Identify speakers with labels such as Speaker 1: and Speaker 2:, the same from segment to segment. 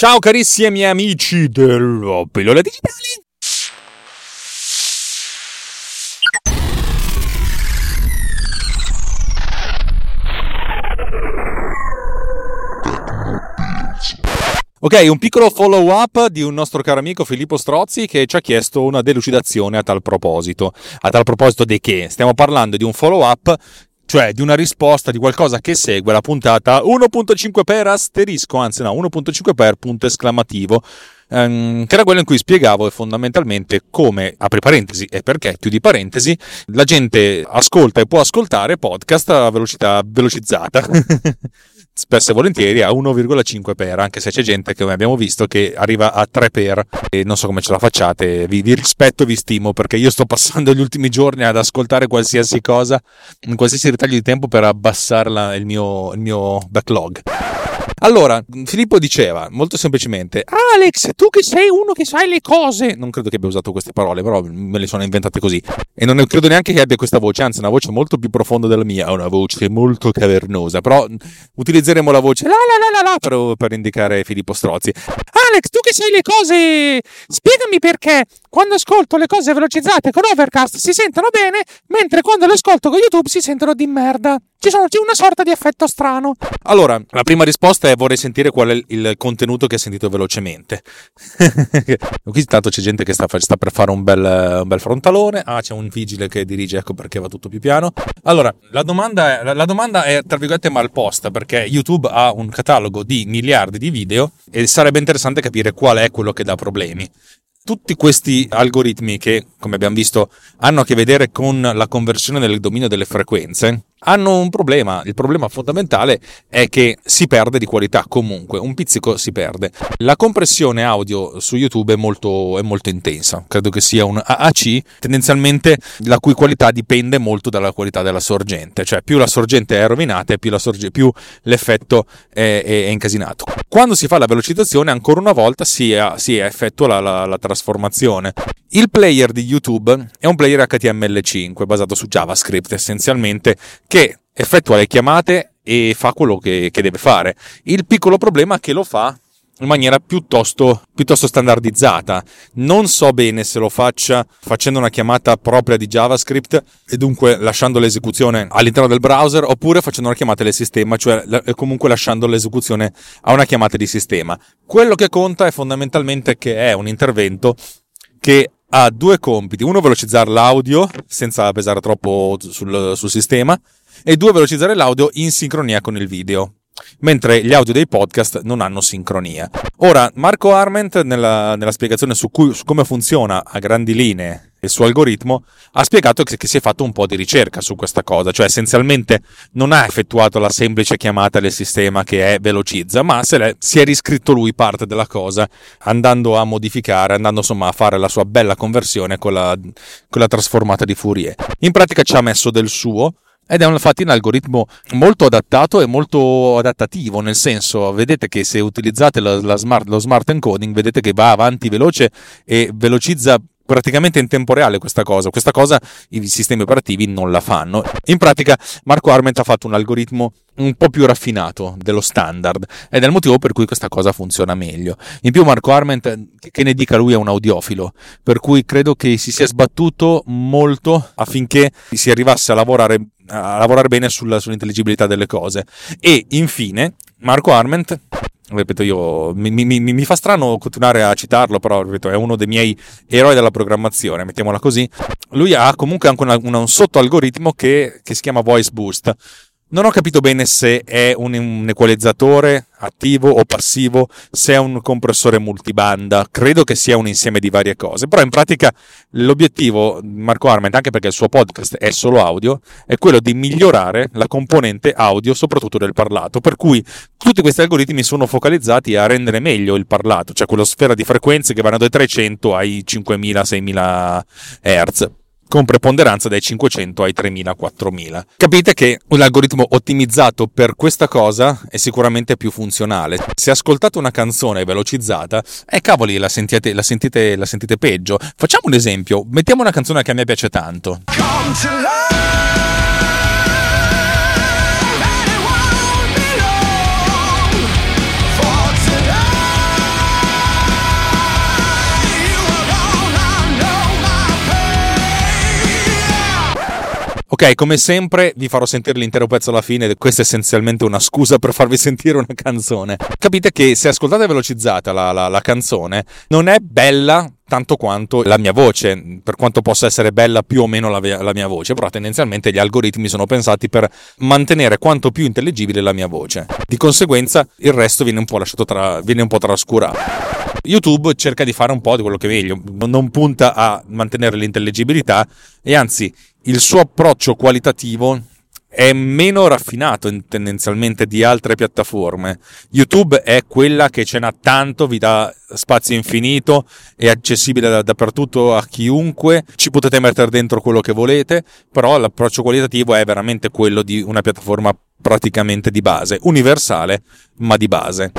Speaker 1: Ciao carissimi amici della pillole digitali. Ok, un piccolo follow up di un nostro caro amico Filippo Strozzi che ci ha chiesto una delucidazione a tal proposito. A tal proposito di che? Stiamo parlando di un follow up cioè di una risposta di qualcosa che segue la puntata 1.5 per asterisco, anzi no, 1.5 per punto esclamativo, ehm, che era quello in cui spiegavo fondamentalmente come, apri parentesi e perché, chiudi parentesi, la gente ascolta e può ascoltare podcast a velocità velocizzata. spesso e volentieri a 1,5 per, anche se c'è gente che come abbiamo visto che arriva a 3 per e non so come ce la facciate, vi, vi rispetto, vi stimo perché io sto passando gli ultimi giorni ad ascoltare qualsiasi cosa, in qualsiasi ritaglio di tempo per abbassare il, mio, il mio backlog. Allora, Filippo diceva molto semplicemente: Alex, tu che sei uno che sai le cose. Non credo che abbia usato queste parole, però me le sono inventate così. E non credo neanche che abbia questa voce, anzi, è una voce molto più profonda della mia. Ha una voce molto cavernosa. Però utilizzeremo la voce la la la la la per, per indicare Filippo Strozzi. Alex, tu che sai le cose, spiegami perché quando ascolto le cose velocizzate con Overcast si sentono bene, mentre quando le ascolto con YouTube si sentono di merda. Ci sono, c'è una sorta di effetto strano. Allora, la prima risposta è vorrei sentire qual è il contenuto che hai sentito velocemente. Qui intanto c'è gente che sta, sta per fare un bel, un bel, frontalone. Ah, c'è un vigile che dirige, ecco perché va tutto più piano. Allora, la domanda, è, la, la domanda è tra virgolette mal posta perché YouTube ha un catalogo di miliardi di video e sarebbe interessante capire qual è quello che dà problemi tutti questi algoritmi che, come abbiamo visto, hanno a che vedere con la conversione nel dominio delle frequenze, hanno un problema. Il problema fondamentale è che si perde di qualità comunque, un pizzico si perde. La compressione audio su YouTube è molto, è molto intensa, credo che sia un AAC, tendenzialmente la cui qualità dipende molto dalla qualità della sorgente, cioè più la sorgente è rovinata più, sorge, più l'effetto è, è, è, incasinato. Quando si fa la velocizzazione, ancora una volta si, si effettua la, la, la trasformazione. Il player di YouTube è un player HTML5 basato su JavaScript essenzialmente che effettua le chiamate e fa quello che, che deve fare. Il piccolo problema è che lo fa in maniera piuttosto, piuttosto, standardizzata. Non so bene se lo faccia facendo una chiamata propria di JavaScript e dunque lasciando l'esecuzione all'interno del browser oppure facendo una chiamata del sistema, cioè comunque lasciando l'esecuzione a una chiamata di sistema. Quello che conta è fondamentalmente che è un intervento che ha due compiti. Uno, velocizzare l'audio senza pesare troppo sul, sul sistema e due, velocizzare l'audio in sincronia con il video mentre gli audio dei podcast non hanno sincronia. Ora, Marco Arment, nella, nella spiegazione su, cui, su, come funziona a grandi linee il suo algoritmo, ha spiegato che, che, si è fatto un po' di ricerca su questa cosa, cioè essenzialmente non ha effettuato la semplice chiamata del sistema che è velocizza, ma se si è riscritto lui parte della cosa, andando a modificare, andando insomma a fare la sua bella conversione con la, con la trasformata di Fourier. In pratica ci ha messo del suo, ed è infatti un algoritmo molto adattato e molto adattativo, nel senso, vedete che se utilizzate la, la smart, lo smart encoding, vedete che va avanti veloce e velocizza praticamente in tempo reale questa cosa. Questa cosa i sistemi operativi non la fanno. In pratica Marco Arment ha fatto un algoritmo un po' più raffinato dello standard ed è il motivo per cui questa cosa funziona meglio. In più Marco Arment, che ne dica lui, è un audiofilo, per cui credo che si sia sbattuto molto affinché si arrivasse a lavorare, a lavorare bene sulla, sull'intelligibilità delle cose. E infine Marco Arment ripeto io mi, mi, mi, fa strano continuare a citarlo però ripeto è uno dei miei eroi della programmazione mettiamola così lui ha comunque anche una, una, un sottoalgoritmo che, che si chiama voice boost non ho capito bene se è un, un, equalizzatore attivo o passivo, se è un compressore multibanda, credo che sia un insieme di varie cose, però in pratica l'obiettivo Marco Arment, anche perché il suo podcast è solo audio, è quello di migliorare la componente audio, soprattutto del parlato, per cui tutti questi algoritmi sono focalizzati a rendere meglio il parlato, cioè quella sfera di frequenze che vanno dai 300 ai 5000-6000 Hz con preponderanza dai 500 ai 3000-4000. Capite che un algoritmo ottimizzato per questa cosa è sicuramente più funzionale. Se ascoltate una canzone velocizzata, eh cavoli, la sentite, la sentite, la sentite peggio. Facciamo un esempio, mettiamo una canzone che a me piace tanto. Ok, come sempre vi farò sentire l'intero pezzo alla fine, questa è essenzialmente una scusa per farvi sentire una canzone. Capite che se ascoltate velocizzata la, la, la canzone, non è bella tanto quanto la mia voce, per quanto possa essere bella più o meno la, la, mia voce, però tendenzialmente gli algoritmi sono pensati per mantenere quanto più intelligibile la mia voce. Di conseguenza il resto viene un po' lasciato tra, viene un po' trascurato. YouTube cerca di fare un po' di quello che è meglio, non punta a mantenere l'intelligibilità e anzi il suo approccio qualitativo è meno raffinato tendenzialmente di altre piattaforme. YouTube è quella che ce n'ha tanto, vi dà spazio infinito, è accessibile da, dappertutto a chiunque, ci potete mettere dentro quello che volete, però l'approccio qualitativo è veramente quello di una piattaforma praticamente di base, universale, ma di base.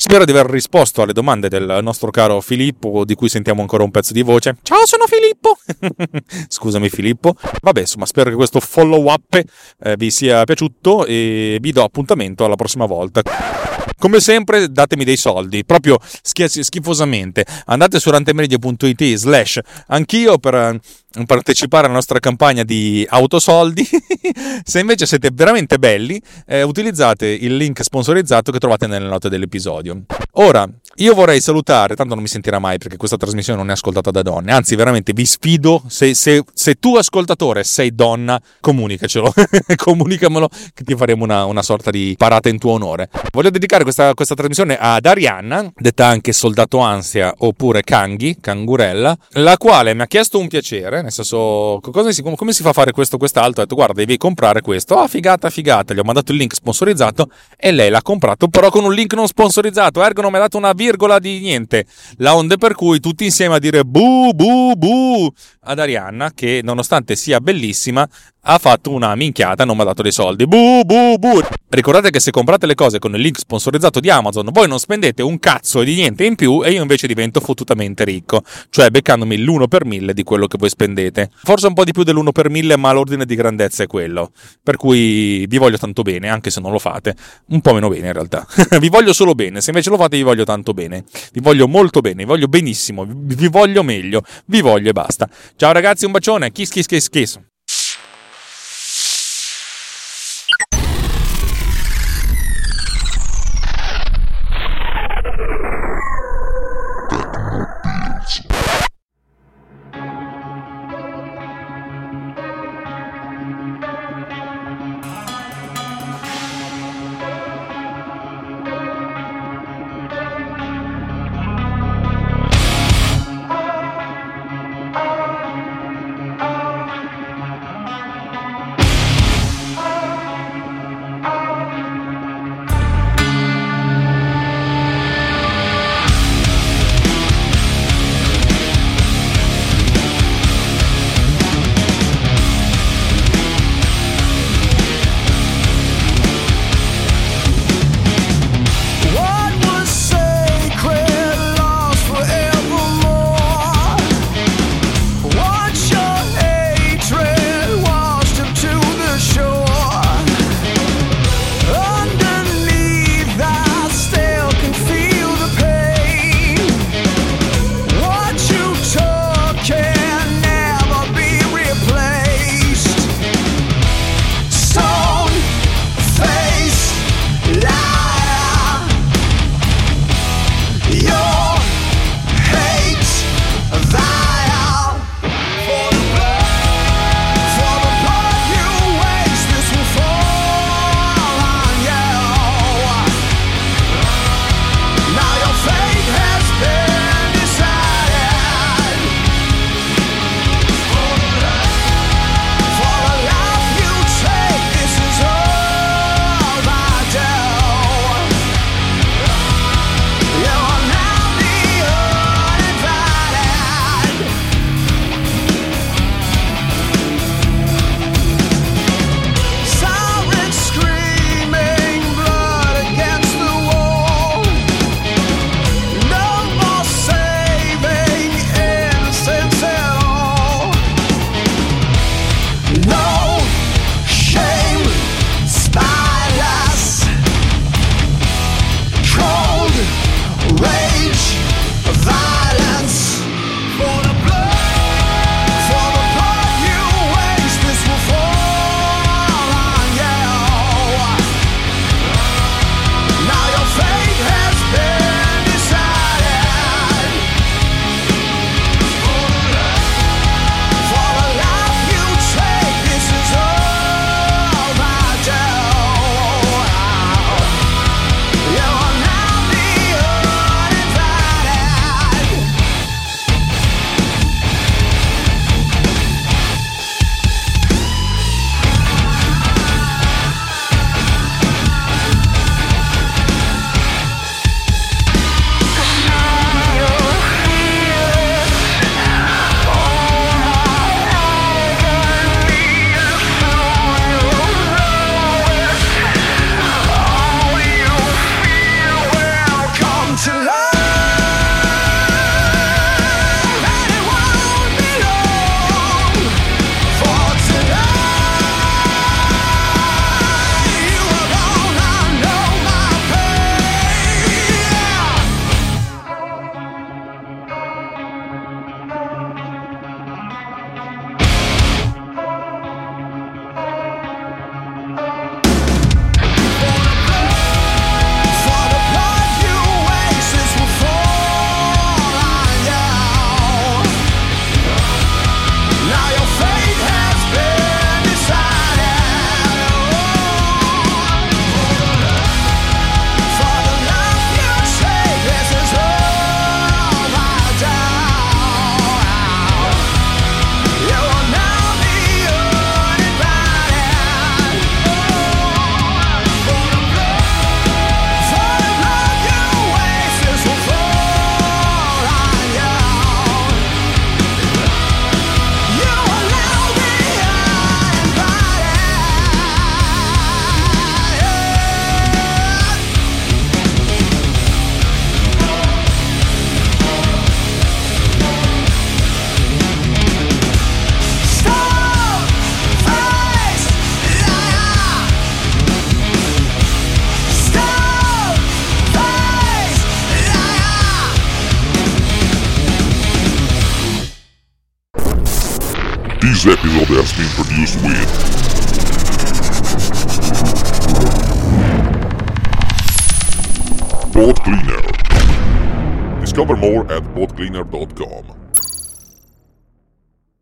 Speaker 1: Spero di aver risposto alle domande del nostro caro Filippo, di cui sentiamo ancora un pezzo di voce. Ciao, sono Filippo! Scusami Filippo. Vabbè, insomma, spero che questo follow up eh, vi sia piaciuto e vi do appuntamento alla prossima volta. Come sempre datemi dei soldi, proprio schifosamente. Andate su rantemedia.it slash anch'io per eh, partecipare alla nostra campagna di autosoldi. Se invece siete veramente belli, eh, utilizzate il link sponsorizzato che trovate nelle note dell'episodio. Ora, io vorrei salutare, tanto non mi sentirà mai perché questa trasmissione non è ascoltata da donne, anzi veramente vi sfido, se, se, se tu ascoltatore sei donna, comunicacelo, comunicamelo che ti faremo una, una, sorta di parata in tuo onore. Voglio dedicare questa, questa trasmissione ad Arianna, detta anche Soldato Ansia oppure Kanghi, Cangurella, la quale mi ha chiesto un piacere, nel senso si, come si fa a fare questo quest'altro, ha detto guarda devi comprare questo, ah figata figata, gli ho mandato il link sponsorizzato e lei l'ha comprato però con un link non sponsorizzato, ergo non mi ha dato una virgola virgola di niente. La onde per cui tutti insieme a dire bu bu bu ad Arianna che nonostante sia bellissima ha fatto una minchiata, non mi ha dato dei soldi. Bu, bu, bu. Ricordate che se comprate le cose con il link sponsorizzato di Amazon, voi non spendete un cazzo di niente in più e io invece divento fottutamente ricco, cioè beccandomi l'1 per 1000 di quello che voi spendete. Forse un po' di più dell'1 per 1000, ma l'ordine di grandezza è quello. Per cui vi voglio tanto bene, anche se non lo fate. Un po' meno bene in realtà. vi voglio solo bene, se invece lo fate vi voglio tanto bene. Vi voglio molto bene, vi voglio benissimo, vi voglio meglio, vi voglio e basta. Ciao ragazzi, un bacione, kiss kiss kiss kiss.
Speaker 2: This episode has been produced with Pod Cleaner. Discover more at podcleaner.com.